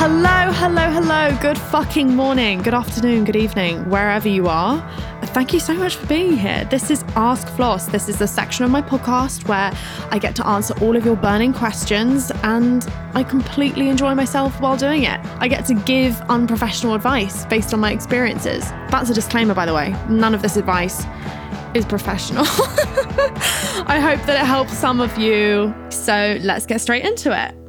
Hello, hello, hello. Good fucking morning, good afternoon, good evening, wherever you are. Thank you so much for being here. This is Ask Floss. This is the section of my podcast where I get to answer all of your burning questions and I completely enjoy myself while doing it. I get to give unprofessional advice based on my experiences. That's a disclaimer, by the way. None of this advice is professional. I hope that it helps some of you. So let's get straight into it.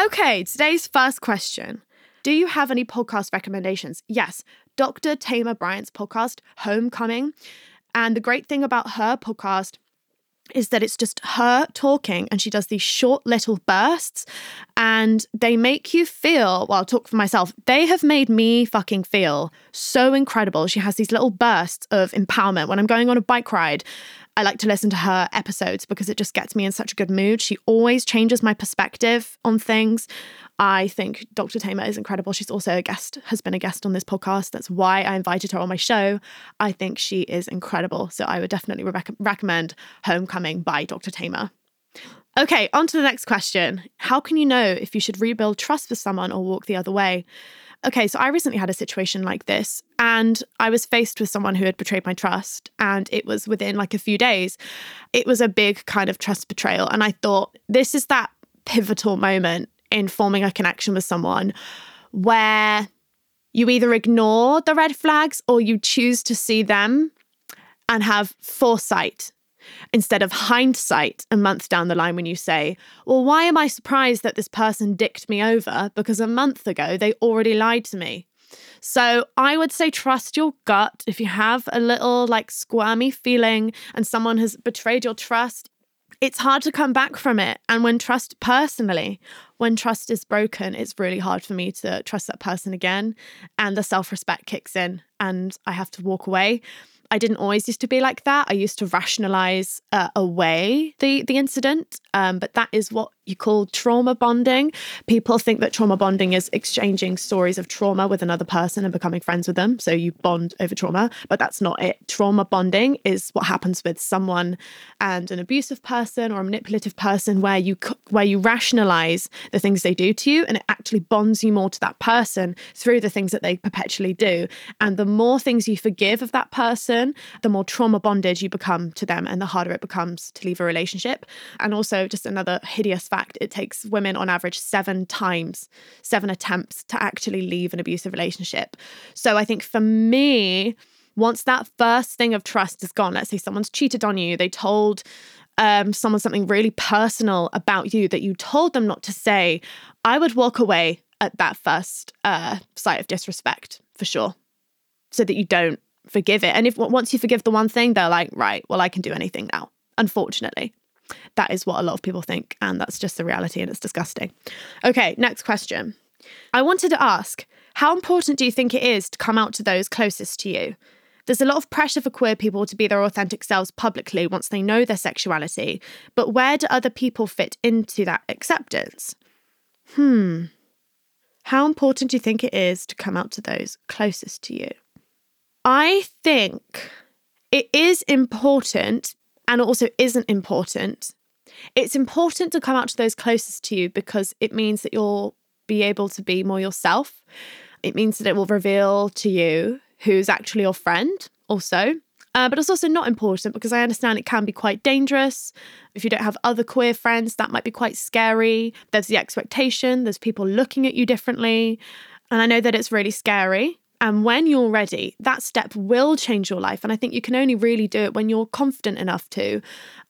Okay, today's first question. Do you have any podcast recommendations? Yes, Dr. Tamar Bryant's podcast, Homecoming. And the great thing about her podcast is that it's just her talking and she does these short little bursts and they make you feel, well, I'll talk for myself, they have made me fucking feel so incredible. She has these little bursts of empowerment. When I'm going on a bike ride, I like to listen to her episodes because it just gets me in such a good mood. She always changes my perspective on things. I think Dr. Tamar is incredible. She's also a guest, has been a guest on this podcast. That's why I invited her on my show. I think she is incredible. So I would definitely re- recommend Homecoming by Dr. Tamar. Okay, on to the next question. How can you know if you should rebuild trust with someone or walk the other way? Okay, so I recently had a situation like this, and I was faced with someone who had betrayed my trust, and it was within like a few days. It was a big kind of trust betrayal. And I thought, this is that pivotal moment in forming a connection with someone where you either ignore the red flags or you choose to see them and have foresight instead of hindsight a month down the line when you say, Well, why am I surprised that this person dicked me over? Because a month ago they already lied to me. So I would say trust your gut. If you have a little like squirmy feeling and someone has betrayed your trust, it's hard to come back from it. And when trust, personally, when trust is broken, it's really hard for me to trust that person again. And the self respect kicks in and I have to walk away. I didn't always used to be like that. I used to rationalize uh, away the the incident, um, but that is what you call trauma bonding. People think that trauma bonding is exchanging stories of trauma with another person and becoming friends with them. So you bond over trauma, but that's not it. Trauma bonding is what happens with someone and an abusive person or a manipulative person where you where you rationalize the things they do to you and it actually bonds you more to that person through the things that they perpetually do. And the more things you forgive of that person, the more trauma bonded you become to them and the harder it becomes to leave a relationship. And also just another hideous fact, it takes women on average seven times, seven attempts to actually leave an abusive relationship. So I think for me, once that first thing of trust is gone, let's say someone's cheated on you, they told um, someone something really personal about you that you told them not to say, I would walk away at that first uh, sight of disrespect for sure, so that you don't forgive it. And if once you forgive the one thing, they're like, right, well, I can do anything now. Unfortunately. That is what a lot of people think, and that's just the reality, and it's disgusting. Okay, next question. I wanted to ask how important do you think it is to come out to those closest to you? There's a lot of pressure for queer people to be their authentic selves publicly once they know their sexuality, but where do other people fit into that acceptance? Hmm. How important do you think it is to come out to those closest to you? I think it is important and also isn't important. It's important to come out to those closest to you because it means that you'll be able to be more yourself. It means that it will reveal to you who's actually your friend, also. Uh, but it's also not important because I understand it can be quite dangerous. If you don't have other queer friends, that might be quite scary. There's the expectation, there's people looking at you differently. And I know that it's really scary. And when you're ready, that step will change your life. And I think you can only really do it when you're confident enough to.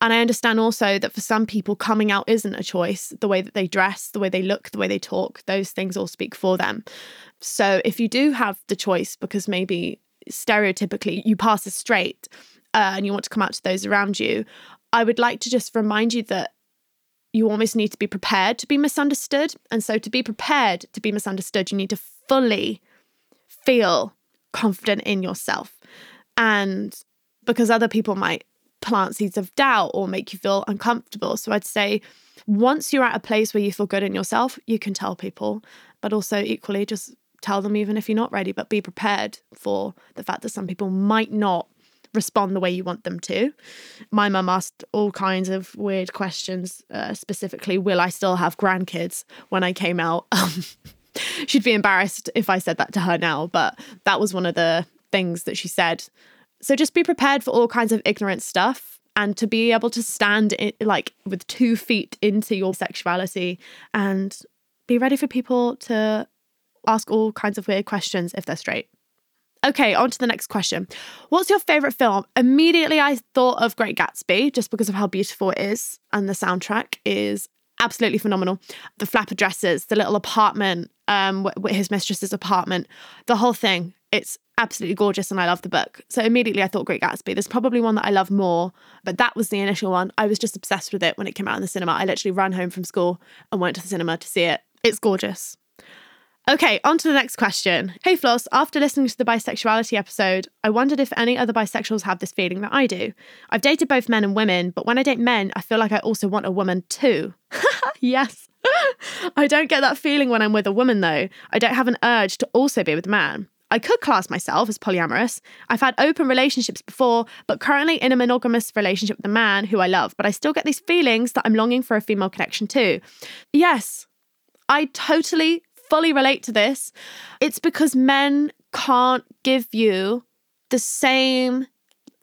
And I understand also that for some people, coming out isn't a choice. The way that they dress, the way they look, the way they talk, those things all speak for them. So if you do have the choice, because maybe stereotypically you pass as straight uh, and you want to come out to those around you, I would like to just remind you that you almost need to be prepared to be misunderstood. And so, to be prepared to be misunderstood, you need to fully feel confident in yourself. And because other people might plant seeds of doubt or make you feel uncomfortable. So, I'd say once you're at a place where you feel good in yourself, you can tell people, but also equally just tell them even if you're not ready, but be prepared for the fact that some people might not respond the way you want them to. My mum asked all kinds of weird questions, uh, specifically, will I still have grandkids when I came out? She'd be embarrassed if I said that to her now, but that was one of the things that she said. So just be prepared for all kinds of ignorant stuff and to be able to stand in, like with two feet into your sexuality and be ready for people to ask all kinds of weird questions if they're straight. Okay, on to the next question. What's your favorite film? Immediately, I thought of Great Gatsby just because of how beautiful it is, and the soundtrack is absolutely phenomenal. The flapper dresses, the little apartment, um, his mistress's apartment, the whole thing. It's absolutely gorgeous, and I love the book. So immediately, I thought Great Gatsby. There's probably one that I love more, but that was the initial one. I was just obsessed with it when it came out in the cinema. I literally ran home from school and went to the cinema to see it. It's gorgeous. Okay, on to the next question. Hey Floss, after listening to the bisexuality episode, I wondered if any other bisexuals have this feeling that I do. I've dated both men and women, but when I date men, I feel like I also want a woman too. yes. I don't get that feeling when I'm with a woman though. I don't have an urge to also be with a man. I could class myself as polyamorous. I've had open relationships before, but currently in a monogamous relationship with a man who I love, but I still get these feelings that I'm longing for a female connection too. Yes, I totally fully relate to this. It's because men can't give you the same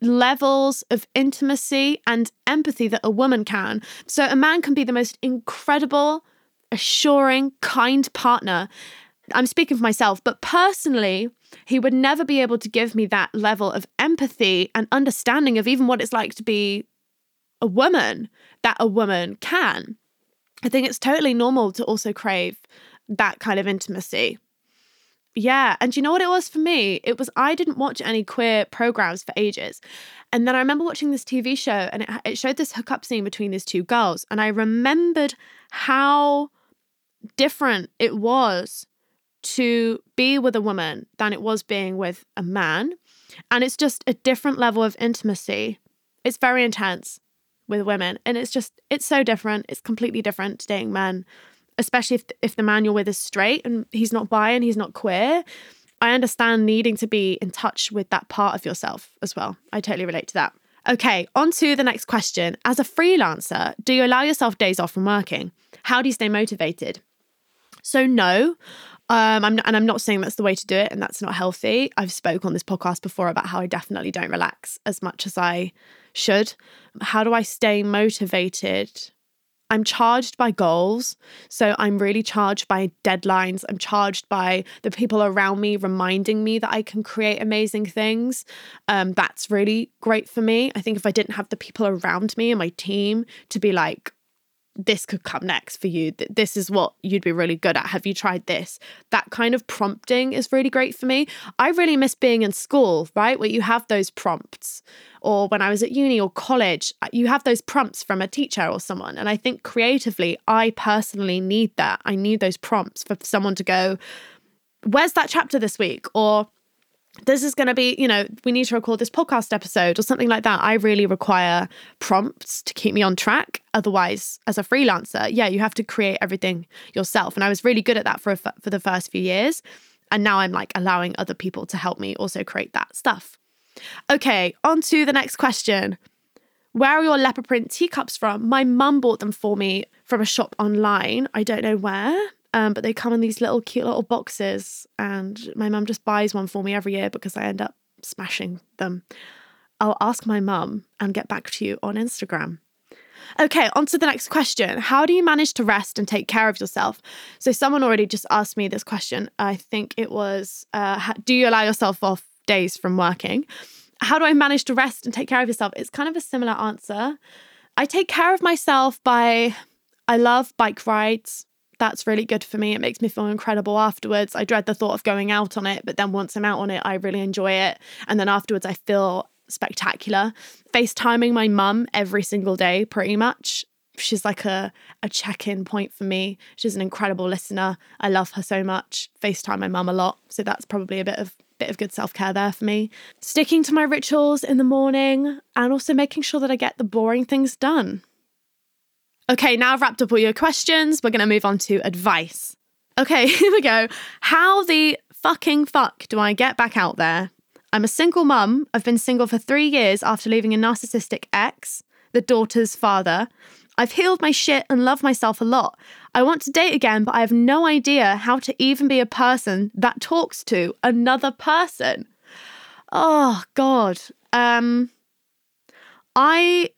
levels of intimacy and empathy that a woman can. So a man can be the most incredible, assuring, kind partner. I'm speaking for myself, but personally, he would never be able to give me that level of empathy and understanding of even what it's like to be a woman that a woman can. I think it's totally normal to also crave that kind of intimacy. Yeah. And you know what it was for me? It was I didn't watch any queer programs for ages. And then I remember watching this TV show and it, it showed this hookup scene between these two girls. And I remembered how different it was to be with a woman than it was being with a man. And it's just a different level of intimacy. It's very intense with women. And it's just, it's so different. It's completely different to dating men especially if if the man you're with is straight and he's not bi and he's not queer. I understand needing to be in touch with that part of yourself as well. I totally relate to that. Okay, on to the next question. As a freelancer, do you allow yourself days off from working? How do you stay motivated? So no, um, I'm not, and I'm not saying that's the way to do it, and that's not healthy. I've spoke on this podcast before about how I definitely don't relax as much as I should. How do I stay motivated? I'm charged by goals. So I'm really charged by deadlines. I'm charged by the people around me reminding me that I can create amazing things. Um, that's really great for me. I think if I didn't have the people around me and my team to be like, this could come next for you. This is what you'd be really good at. Have you tried this? That kind of prompting is really great for me. I really miss being in school, right? Where you have those prompts, or when I was at uni or college, uh, you have those prompts from a teacher or someone. And I think creatively, I personally need that. I need those prompts for someone to go, Where's that chapter this week? Or this is going to be, you know, we need to record this podcast episode or something like that. I really require prompts to keep me on track. Otherwise, as a freelancer, yeah, you have to create everything yourself. And I was really good at that for for the first few years. And now I'm like allowing other people to help me also create that stuff. Okay, on to the next question. Where are your leopard print teacups from? My mum bought them for me from a shop online. I don't know where. Um, but they come in these little cute little boxes, and my mum just buys one for me every year because I end up smashing them. I'll ask my mum and get back to you on Instagram. Okay, on to the next question. How do you manage to rest and take care of yourself? So, someone already just asked me this question. I think it was uh, Do you allow yourself off days from working? How do I manage to rest and take care of yourself? It's kind of a similar answer. I take care of myself by, I love bike rides that's really good for me. It makes me feel incredible afterwards. I dread the thought of going out on it, but then once I'm out on it, I really enjoy it. And then afterwards, I feel spectacular. FaceTiming my mum every single day, pretty much. she's like a, a check-in point for me. She's an incredible listener. I love her so much. FaceTime my mum a lot. So that's probably a bit of bit of good self-care there for me. Sticking to my rituals in the morning and also making sure that I get the boring things done. Okay, now I've wrapped up all your questions. We're going to move on to advice. Okay, here we go. How the fucking fuck do I get back out there? I'm a single mum. I've been single for three years after leaving a narcissistic ex, the daughter's father. I've healed my shit and love myself a lot. I want to date again, but I have no idea how to even be a person that talks to another person. Oh, God. Um, I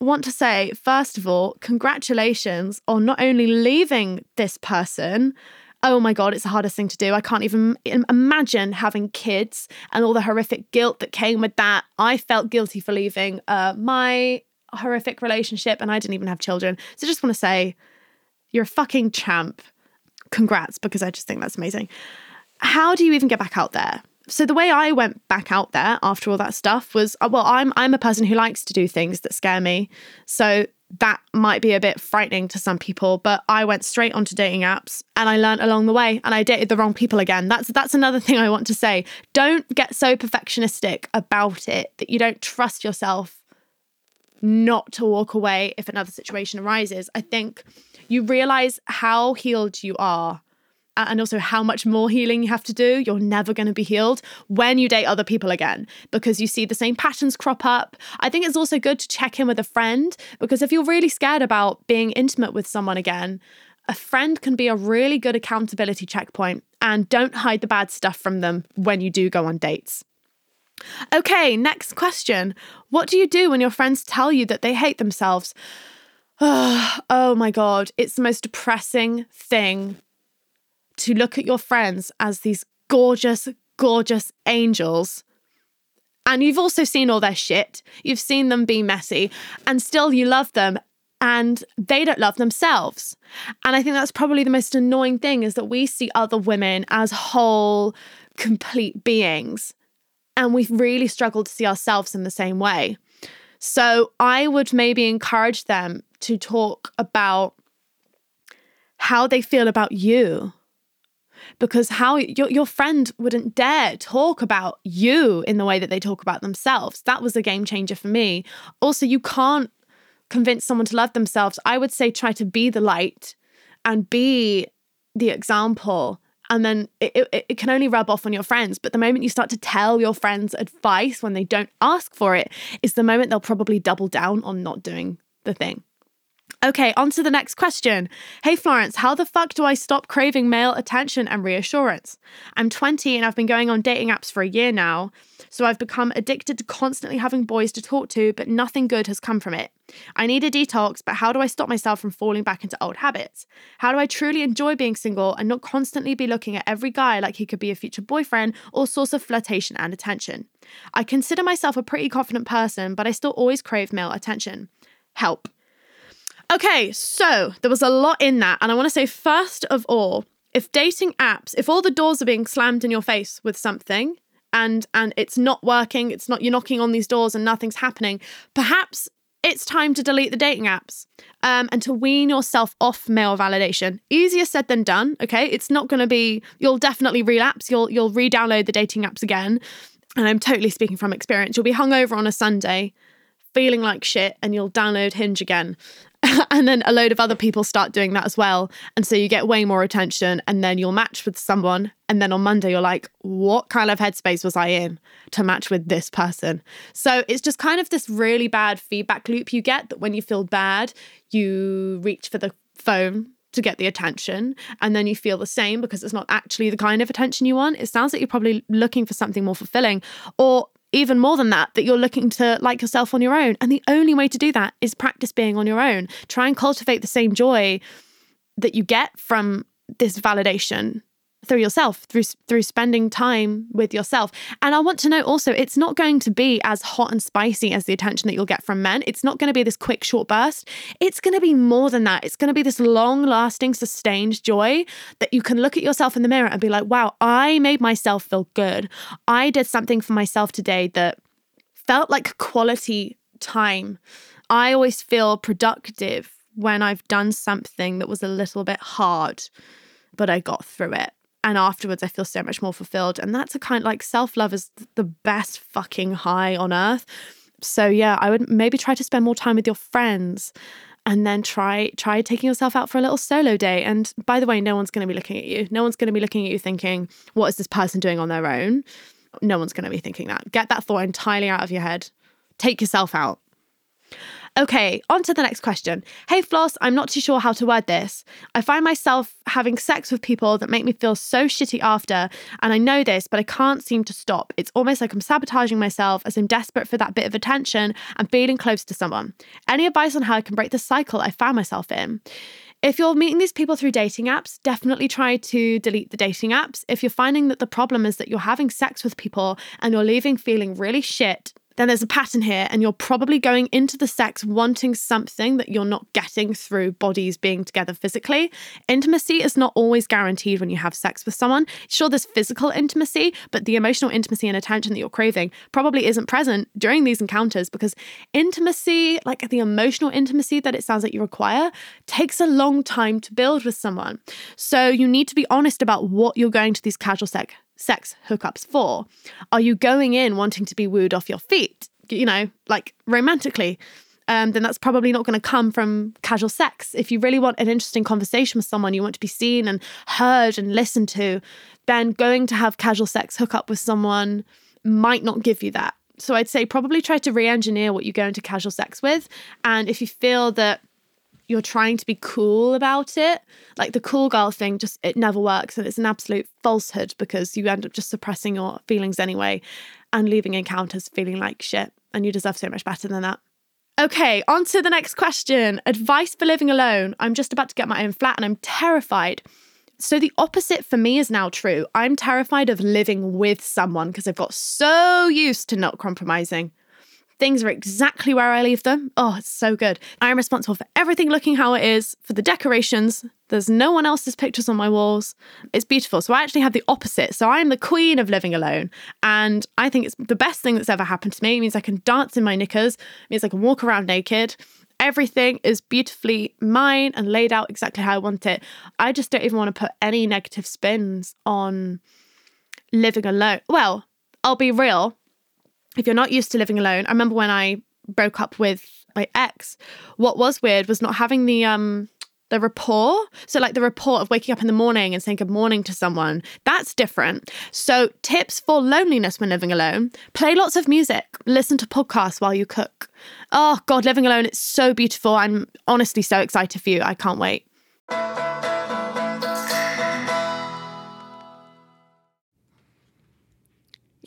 want to say, first of all, congratulations on not only leaving this person, oh my God, it's the hardest thing to do. I can't even imagine having kids and all the horrific guilt that came with that. I felt guilty for leaving uh, my horrific relationship and I didn't even have children. So I just want to say, you're a fucking champ. Congrats, because I just think that's amazing. How do you even get back out there? So the way I went back out there after all that stuff was uh, well, I'm I'm a person who likes to do things that scare me. So that might be a bit frightening to some people, but I went straight onto dating apps and I learned along the way and I dated the wrong people again. That's that's another thing I want to say. Don't get so perfectionistic about it that you don't trust yourself not to walk away if another situation arises. I think you realize how healed you are and also how much more healing you have to do. You're never going to be healed when you date other people again because you see the same patterns crop up. I think it's also good to check in with a friend because if you're really scared about being intimate with someone again, a friend can be a really good accountability checkpoint and don't hide the bad stuff from them when you do go on dates. Okay, next question. What do you do when your friends tell you that they hate themselves? Oh, my God, it's the most depressing thing to look at your friends as these gorgeous, gorgeous angels. And you've also seen all their shit. You've seen them be messy, and still you love them, and they don't love themselves. And I think that's probably the most annoying thing is that we see other women as whole, complete beings, and we've really struggled to see ourselves in the same way. So I would maybe encourage them to talk about how they feel about you because how your, your friend wouldn't dare talk about you in the way that they talk about themselves. That was a game changer for me. Also, you can't convince someone to love themselves. I would say try to be the light and be the example and then it, it, it, can only rub off on your friends. But the moment you start to tell your friends advice when they don't ask for it, is the moment they'll probably double down on not doing the thing. Okay, on to the next question. Hey Florence, how the fuck do I stop craving male attention and reassurance? I'm 20 and I've been going on dating apps for a year now, so I've become addicted to constantly having boys to talk to, but nothing good has come from it. I need a detox, but how do I stop myself from falling back into old habits? How do I truly enjoy being single and not constantly be looking at every guy like he could be a future boyfriend or source of flirtation and attention? I consider myself a pretty confident person, but I still always crave male attention. Help. Okay, so there was a lot in that. And I want to say, first of all, if dating apps, if all the doors are being slammed in your face with something and and it's not working, it's not you're knocking on these doors and nothing's happening, perhaps it's time to delete the dating apps um, and to wean yourself off male validation. Easier said than done. Okay, it's not going to be. You'll definitely relapse. You'll you'll re-download the dating apps again, and I'm totally speaking from experience. You'll be hungover on a Sunday, feeling like shit, and you'll download Hinge again. and then a load of other people start doing that as well. And so you get way more attention, and then you'll match with someone. And then on Monday, you're like, what kind of headspace was I in to match with this person? So it's just kind of this really bad feedback loop you get that when you feel bad, you reach for the phone to get the attention and then you feel the same because it's not actually the kind of attention you want it sounds like you're probably looking for something more fulfilling or even more than that, that you're looking to like yourself on your own. And the only way to do that is practice being on your own. Try and cultivate the same joy that you get from this validation through yourself through through spending time with yourself. And i want to know also it's not going to be as hot and spicy as the attention that you'll get from men. It's not going to be this quick short burst. It's going to be more than that. It's going to be this long lasting sustained joy that you can look at yourself in the mirror and be like wow i made myself feel good. I did something for myself today that felt like quality time. I always feel productive when I've done something that was a little bit hard, but I got through it. And afterwards, I feel so much more fulfilled. And that's a kind like self love is the best fucking high on earth. So, yeah, I would maybe try to spend more time with your friends and then try try taking yourself out for a little solo day. And by the way no one's going to be looking at you. No one's going to be looking at you thinking what is this person doing on their own? No one's going to be thinking that. Get that thought entirely out of your head. Take yourself out Okay, on to the next question. Hey, Floss, I'm not too sure how to word this. I find myself having sex with people that make me feel so shitty after, and I know this, but I can't seem to stop. It's almost like I'm sabotaging myself as I'm desperate for that bit of attention and feeling close to someone. Any advice on how I can break the cycle I found myself in? If you're meeting these people through dating apps, definitely try to delete the dating apps. If you're finding that the problem is that you're having sex with people and you're leaving feeling really shit, then there's a pattern here, and you're probably going into the sex wanting something that you're not getting through bodies being together physically. Intimacy is not always guaranteed when you have sex with someone. Sure, there's physical intimacy, but the emotional intimacy and attention that you're craving probably isn't present during these encounters because intimacy, like the emotional intimacy that it sounds like you require, takes a long time to build with someone. So you need to be honest about what you're going to these casual sex sex hookups for? Are you going in wanting to be wooed off your feet, you know, like romantically? Um, then that's probably not going to come from casual sex. If you really want an interesting conversation with someone, you want to be seen and heard and listened to, then going to have casual sex hookup with someone might not give you that. So I'd say probably try to re engineer what you go into casual sex with. And if you feel that you're trying to be cool about it. Like the cool girl thing, just it never works. And it's an absolute falsehood because you end up just suppressing your feelings anyway and leaving encounters feeling like shit. And you deserve so much better than that. Okay, on to the next question. Advice for living alone. I'm just about to get my own flat and I'm terrified. So the opposite for me is now true. I'm terrified of living with someone because I've got so used to not compromising. Things are exactly where I leave them. Oh, it's so good. I'm responsible for everything looking how it is, for the decorations. There's no one else's pictures on my walls. It's beautiful. So I actually have the opposite. So I'm the queen of living alone. And I think it's the best thing that's ever happened to me. It means I can dance in my knickers, it means I can walk around naked. Everything is beautifully mine and laid out exactly how I want it. I just don't even want to put any negative spins on living alone. Well, I'll be real if you're not used to living alone, I remember when I broke up with my ex, what was weird was not having the um the rapport. So like the rapport of waking up in the morning and saying good morning to someone. That's different. So tips for loneliness when living alone. Play lots of music. Listen to podcasts while you cook. Oh god, living alone it's so beautiful. I'm honestly so excited for you. I can't wait.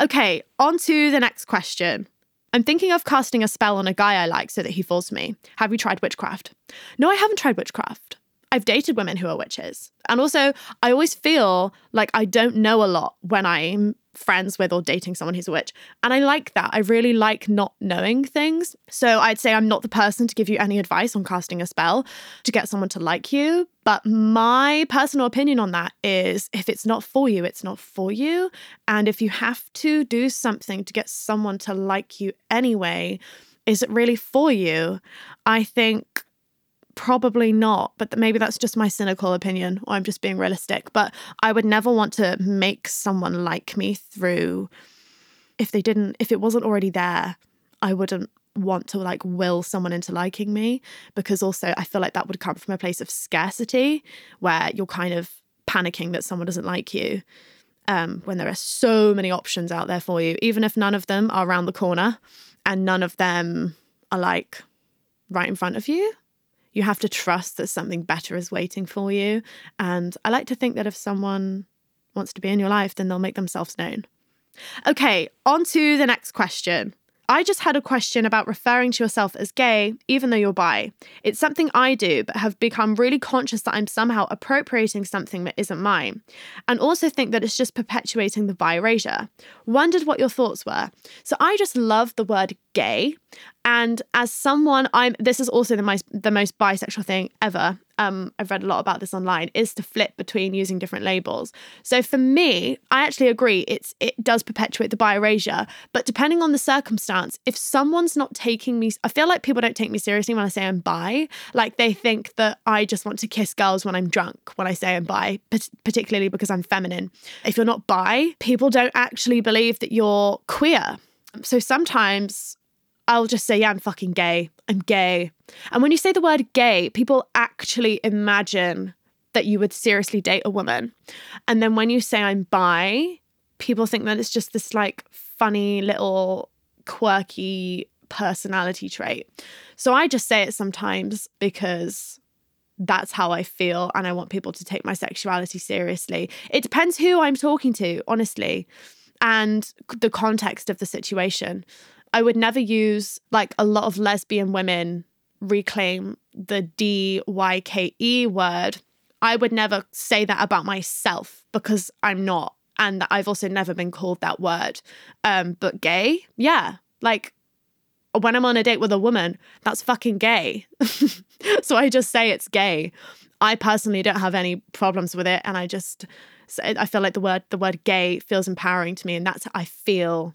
Okay, on to the next question. I'm thinking of casting a spell on a guy I like so that he falls for me. Have you tried witchcraft? No, I haven't tried witchcraft. I've dated women who are witches. And also, I always feel like I don't know a lot when I'm friends with or dating someone who's a witch. And I like that. I really like not knowing things. So I'd say I'm not the person to give you any advice on casting a spell to get someone to like you. But my personal opinion on that is if it's not for you, it's not for you. And if you have to do something to get someone to like you anyway, is it really for you? I think probably not, but maybe that's just my cynical opinion or I'm just being realistic. But I would never want to make someone like me through if they didn't, if it wasn't already there, I wouldn't want to like will someone into liking me because also I feel like that would come from a place of scarcity where you're kind of panicking that someone doesn't like you um, when there are so many options out there for you, even if none of them are around the corner and none of them are like right in front of you. You have to trust that something better is waiting for you. And I like to think that if someone wants to be in your life, then they'll make themselves known. Okay, on to the next question. I just had a question about referring to yourself as gay, even though you're bi. It's something I do, but have become really conscious that I'm somehow appropriating something that isn't mine. And also think that it's just perpetuating the bi erasure. Wondered what your thoughts were. So I just love the word gay. And as someone, I'm this is also the most the most bisexual thing ever um, I've read a lot about this online, is to flip between using different labels. So for me, I actually agree it's it does perpetuate the bi erasure, but depending on the circumstance, if someone's not taking me, I feel like people don't take me seriously when I say I'm bi. Like they think that I just want to kiss girls when I'm drunk when I say I'm bi, particularly because I'm feminine. If you're not bi, people don't actually believe that you're queer. So sometimes I'll just say, yeah, I'm fucking gay. I'm gay. And when you say the word gay, people actually imagine that you would seriously date a woman. And then when you say I'm bi, people think that it's just this like funny little quirky personality trait. So I just say it sometimes because that's how I feel and I want people to take my sexuality seriously. It depends who I'm talking to, honestly, and the context of the situation. I would never use like a lot of lesbian women reclaim the D Y K E word. I would never say that about myself because I'm not. And I've also never been called that word. Um, but gay, yeah. Like when I'm on a date with a woman, that's fucking gay. so I just say it's gay. I personally don't have any problems with it. And I just, I feel like the word, the word gay feels empowering to me. And that's, I feel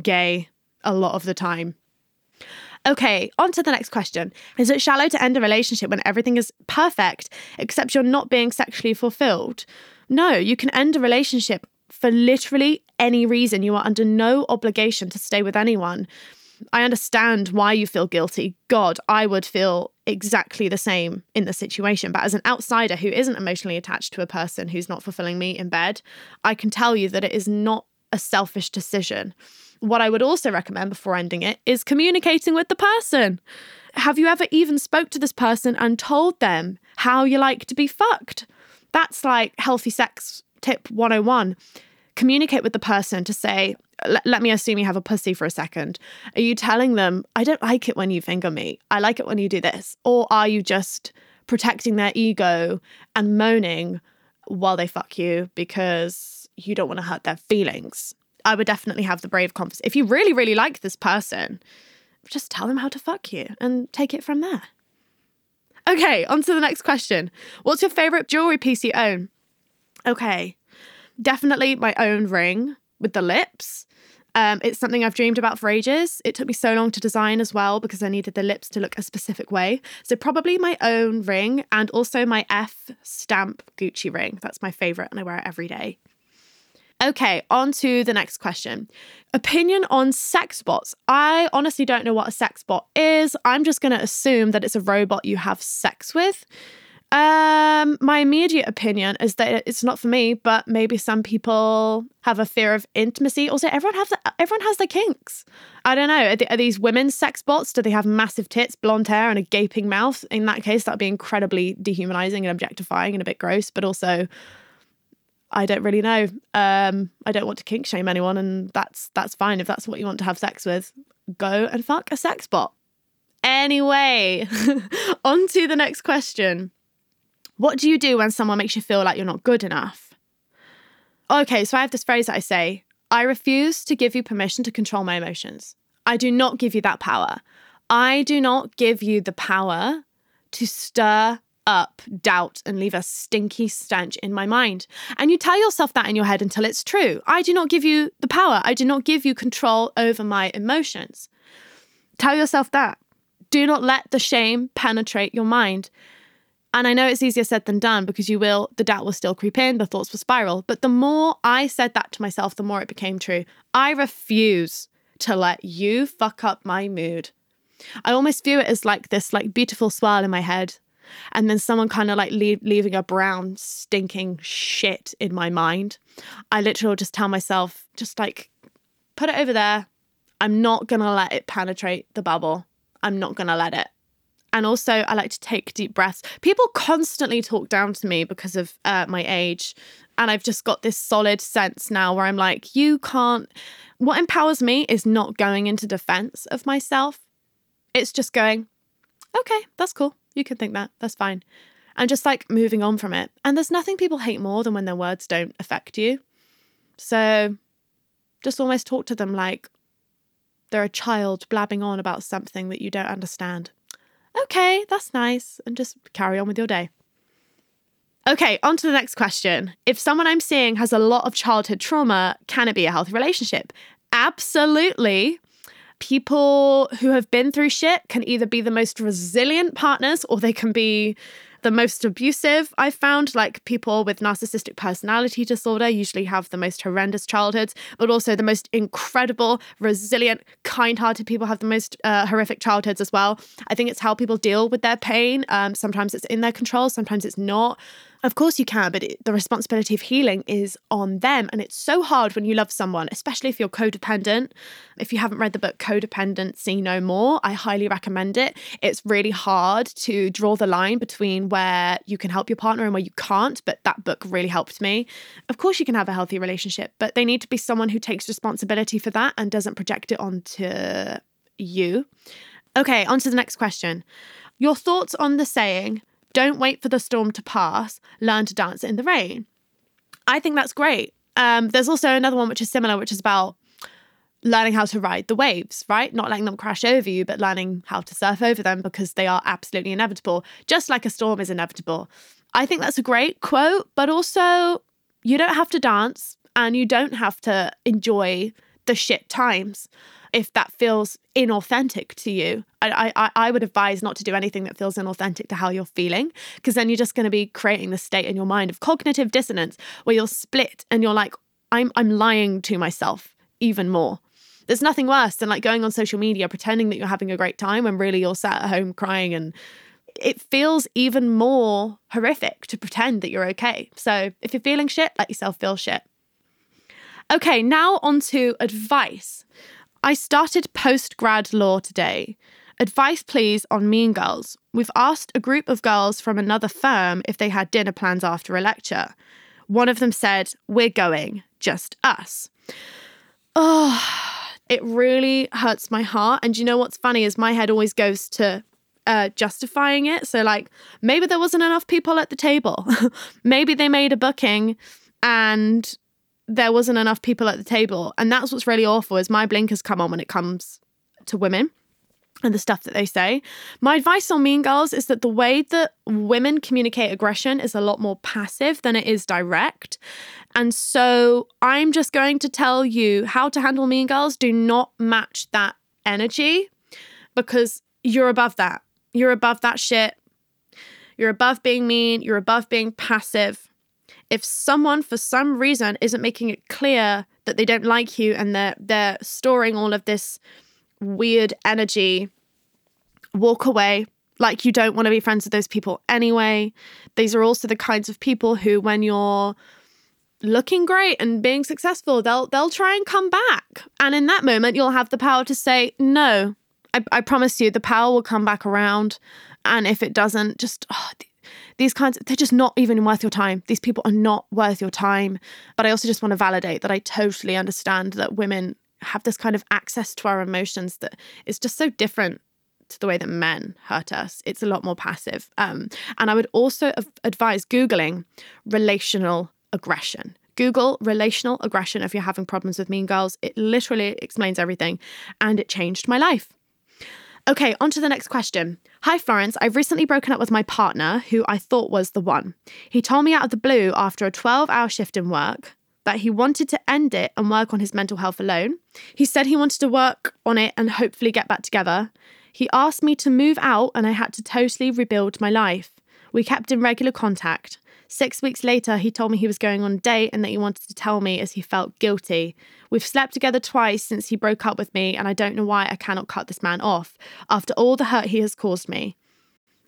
gay a lot of the time. Okay, on to the next question. Is it shallow to end a relationship when everything is perfect except you're not being sexually fulfilled? No, you can end a relationship for literally any reason. You are under no obligation to stay with anyone. I understand why you feel guilty. God, I would feel exactly the same in the situation. But as an outsider who isn't emotionally attached to a person who's not fulfilling me in bed, I can tell you that it is not a selfish decision. What I would also recommend before ending it is communicating with the person. Have you ever even spoke to this person and told them how you like to be fucked? That's like healthy sex tip 101. Communicate with the person to say, let me assume you have a pussy for a second. Are you telling them, I don't like it when you finger me? I like it when you do this? Or are you just protecting their ego and moaning while they fuck you because you don't want to hurt their feelings? I would definitely have the brave conversation. If you really, really like this person, just tell them how to fuck you and take it from there. Okay, on to the next question. What's your favorite jewelry piece you own? Okay, definitely my own ring with the lips. Um, it's something I've dreamed about for ages. It took me so long to design as well because I needed the lips to look a specific way. So, probably my own ring and also my F stamp Gucci ring. That's my favorite and I wear it every day. Okay, on to the next question. Opinion on sex bots. I honestly don't know what a sex bot is. I'm just going to assume that it's a robot you have sex with. Um, my immediate opinion is that it's not for me, but maybe some people have a fear of intimacy. Also, everyone have the, everyone has their kinks. I don't know. Are, are these women's sex bots? Do they have massive tits, blonde hair, and a gaping mouth? In that case, that'd be incredibly dehumanizing and objectifying and a bit gross. But also, I don't really know. Um, I don't want to kink shame anyone, and that's that's fine. If that's what you want to have sex with, go and fuck a sex bot. Anyway, on to the next question. What do you do when someone makes you feel like you're not good enough? Okay, so I have this phrase that I say I refuse to give you permission to control my emotions. I do not give you that power. I do not give you the power to stir up doubt and leave a stinky stench in my mind. And you tell yourself that in your head until it's true. I do not give you the power, I do not give you control over my emotions. Tell yourself that. Do not let the shame penetrate your mind. And I know it's easier said than done because you will, the doubt will still creep in, the thoughts will spiral. But the more I said that to myself, the more it became true. I refuse to let you fuck up my mood I almost view it as like this like beautiful swirl in my head and then someone kind of like leave, leaving a brown stinking shit in my mind. I literally just tell myself just like put it over there. I'm not to let it penetrate the bubble. I'm not to let it. And also, I like to take deep breaths. People constantly talk down to me because of uh, my age. And I've just got this solid sense now where I'm like, you can't. What empowers me is not going into defense of myself. It's just going, okay, that's cool. You can think that. That's fine. And just like moving on from it. And there's nothing people hate more than when their words don't affect you. So just almost talk to them like they're a child blabbing on about something that you don't understand. Okay, that's nice. And just carry on with your day. Okay, on to the next question. If someone I'm seeing has a lot of childhood trauma, can it be a healthy relationship? Absolutely. People who have been through shit can either be the most resilient partners or they can be the most abusive. I've found like people with narcissistic personality disorder usually have the most horrendous childhoods, but also the most incredible, resilient, kind hearted people have the most uh, horrific childhoods as well. I think it's how people deal with their pain. Um, sometimes it's in their control, sometimes it's not. Of course you can, but it, the responsibility of healing is on them. And it's so hard when you love someone, especially if you're codependent. If you haven't read the book Codependent, See No More, I highly recommend it. It's really hard to draw the line between where you can help your partner and where you can't, but that book really helped me. Of course, you can have a healthy relationship, but they need to be someone who takes responsibility for that and doesn't project it onto you. Okay, on to the next question. Your thoughts on the saying, don't wait for the storm to pass, learn to dance in the rain. I think that's great. Um, there's also another one which is similar, which is about learning how to ride the waves, right? Not letting them crash over you, but learning how to surf over them because they are absolutely inevitable, just like a storm is inevitable. I think that's a great quote, but also you don't have to dance and you don't have to enjoy the shit times if that feels inauthentic to you. I, I, I would advise not to do anything that feels inauthentic to how you're feeling, because then you're just going to be creating the state in your mind of cognitive dissonance where you're split and you're like, I'm, I'm lying to myself even more. There's nothing worse than like going on social media pretending that you're having a great time when really you're sat at home crying and it feels even more horrific to pretend that you're okay. So if you're feeling shit, let yourself feel shit. Okay, now on to advice. I started post grad law today. Advice, please, on Mean Girls. We've asked a group of girls from another firm if they had dinner plans after a lecture. One of them said, We're going, just us. Oh, it really hurts my heart. And you know what's funny is my head always goes to uh, justifying it. So, like, maybe there wasn't enough people at the table. maybe they made a booking and there wasn't enough people at the table. And that's what's really awful is my blinkers come on when it comes to women and the stuff that they say. My advice on Mean Girls is that the way that women communicate aggression is a lot more passive than it is direct. And so I'm just going to tell you how to handle Mean Girls. Do not match that energy because you're above that. You're above that shit. You're above being mean. You're above being passive if someone for some reason isn't making it clear that they don't like you and they're they're storing all of this weird energy walk away. Like you don't want to be friends with those people anyway. These are also the kinds of people who when you're looking great and being successful they'll they'll try and come back. And in that moment you'll have the power to say no i, I promise you the power will come back around. And if it doesn't just oh, these kinds they're just not even worth your time. These people are not worth your time. But i also just want to validate that i totally understand that women have this kind of access to our emotions that is just so different to the way that men hurt us. It's a lot more passive. Um, and i would also advise googling relational aggression. Google relational aggression if you're having problems with mean girls. It literally explains everything and it changed my life. Okay, on to the next question. Hi, Florence. I've recently broken up with my partner, who I thought was the one. He told me out of the blue after a 12 hour shift in work that he wanted to end it and work on his mental health alone. He said he wanted to work on it and hopefully get back together. He asked me to move out, and I had to totally rebuild my life. We kept in regular contact. Six weeks later, he told me he was going on a date and that he wanted to tell me as he felt guilty. We've slept together twice since he broke up with me, and I don't know why I cannot cut this man off after all the hurt he has caused me.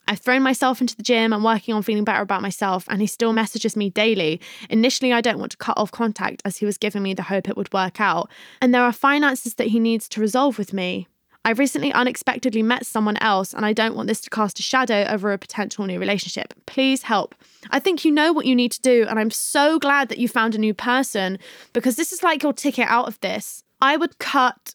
I've thrown myself into the gym and working on feeling better about myself, and he still messages me daily. Initially, I don't want to cut off contact as he was giving me the hope it would work out, and there are finances that he needs to resolve with me. I recently unexpectedly met someone else, and I don't want this to cast a shadow over a potential new relationship. Please help. I think you know what you need to do, and I'm so glad that you found a new person because this is like your ticket out of this. I would cut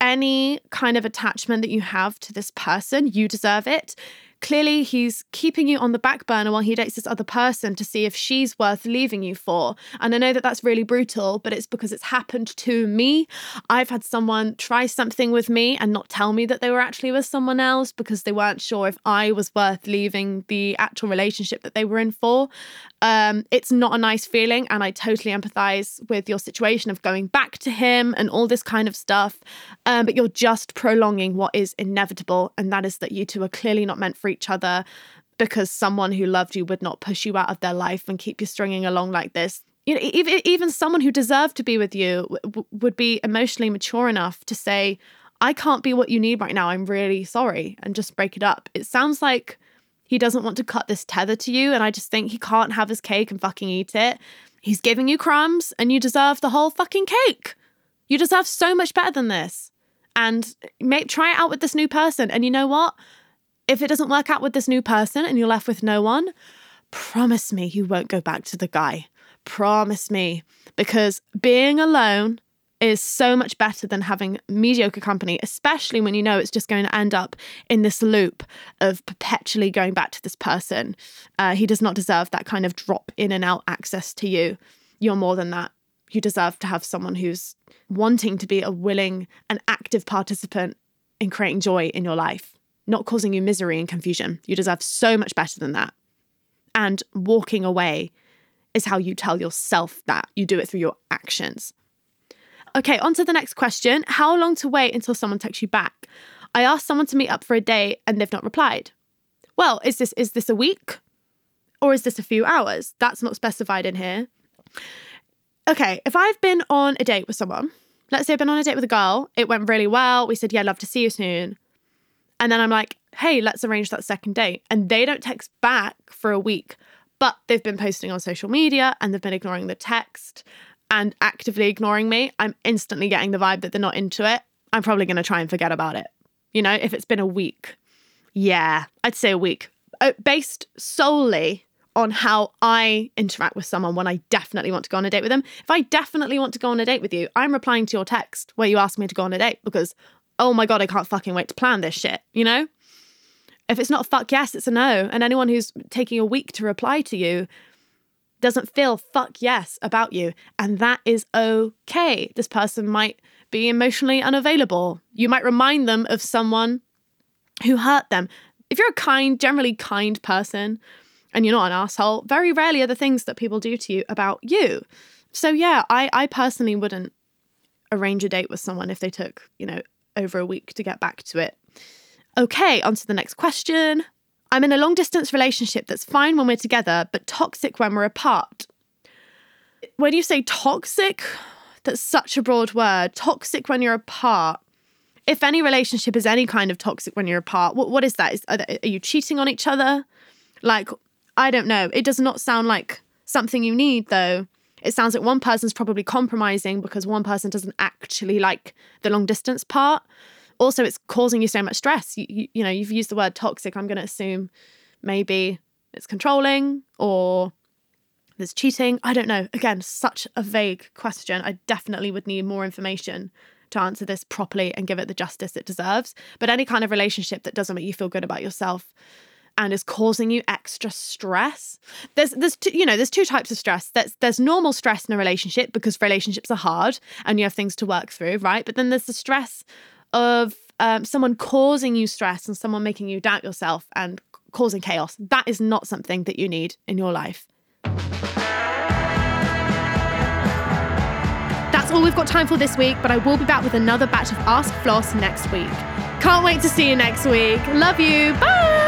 any kind of attachment that you have to this person. You deserve it clearly he's keeping you on the back burner while he dates this other person to see if she's worth leaving you for. And I know that that's really brutal, but it's because it's happened to me. I've had someone try something with me and not tell me that they were actually with someone else because they weren't sure if I was worth leaving the actual relationship that they were in for. Um, it's not a nice feeling, and I totally empathize with your situation of going back to him and all this kind of stuff. Um, but you're just prolonging what is inevitable, and that is that you two are clearly not meant for each other because someone who loved you would not push you out of their life and keep you stringing along like this. You know, even, even someone who deserved to be with you w- would be emotionally mature enough to say, I can't be what you need right now. I'm really sorry, and just break it up. It sounds like he doesn't want to cut this tether to you, and I just think he can't have his cake and fucking eat it. He's giving you crumbs, and you deserve the whole fucking cake. You deserve so much better than this. And make, try it out with this new person. And you know what? If it doesn't work out with this new person and you're left with no one, promise me you won't go back to the guy. Promise me. Because being alone is so much better than having mediocre company, especially when you know it's just going to end up in this loop of perpetually going back to this person. Uh, he does not deserve that kind of drop in and out access to you. You're more than that. You deserve to have someone who's wanting to be a willing and active participant in creating joy in your life not causing you misery and confusion. You deserve so much better than that. And walking away is how you tell yourself that. You do it through your actions. Okay, on to the next question. How long to wait until someone texts you back? I asked someone to meet up for a date and they've not replied. Well, is this is this a week? Or is this a few hours? That's not specified in here. Okay, if I've been on a date with someone, let's say I've been on a date with a girl, it went really well. We said, Yeah, love to see you soon. And then I'm like, hey, let's arrange that second date. And they don't text back for a week, but they've been posting on social media and they've been ignoring the text and actively ignoring me. I'm instantly getting the vibe that they're not into it. I'm probably going to try and forget about it. You know, if it's been a week, yeah, I'd say a week. Uh, based solely on how I interact with someone when I definitely want to go on a date with them. If I definitely want to go on a date with you, I'm replying to your text where you ask me to go on a date because oh my God, I can't fucking wait to plan this shit, you know? If it's not fuck yes, it's a no. And anyone who's taking a week to reply to you doesn't feel fuck yes about you. And that is okay. This person might be emotionally unavailable. You might remind them of someone who hurt them. If you're a kind, generally kind person, and you're not an asshole, very rarely are the things that people do to you about you. So yeah, I, I personally wouldn't arrange a date with someone if they took, you know, over a week to get back to it. Okay, on to the next question. I'm in a long distance relationship that's fine when we're together, but toxic when we're apart. When you say toxic, that's such a broad word. Toxic when you're apart. If any relationship is any kind of toxic when you're apart, what, what is that? Is, are, are you cheating on each other? Like, I don't know. It does not sound like something you need, though it sounds like one person's probably compromising because one person doesn't actually like the long distance part. Also, it's causing you so much stress. You, you, you know, you've used the word toxic. I'm going to assume maybe it's controlling or there's cheating. I don't know. Again, such a vague question. I definitely would need more information to answer this properly and give it the justice it deserves. But any kind of relationship that doesn't make you feel good about yourself and is causing you extra stress. There's there's two, you know there's two types of stress. There's there's normal stress in a relationship because relationships are hard and you have things to work through, right? But then there's the stress of um, someone causing you stress and someone making you doubt yourself and causing chaos. That is not something that you need in your life. That's all we've got time for this week, but I will be back with another batch of Ask Floss next week. Can't wait to see you next week. Love you. Bye.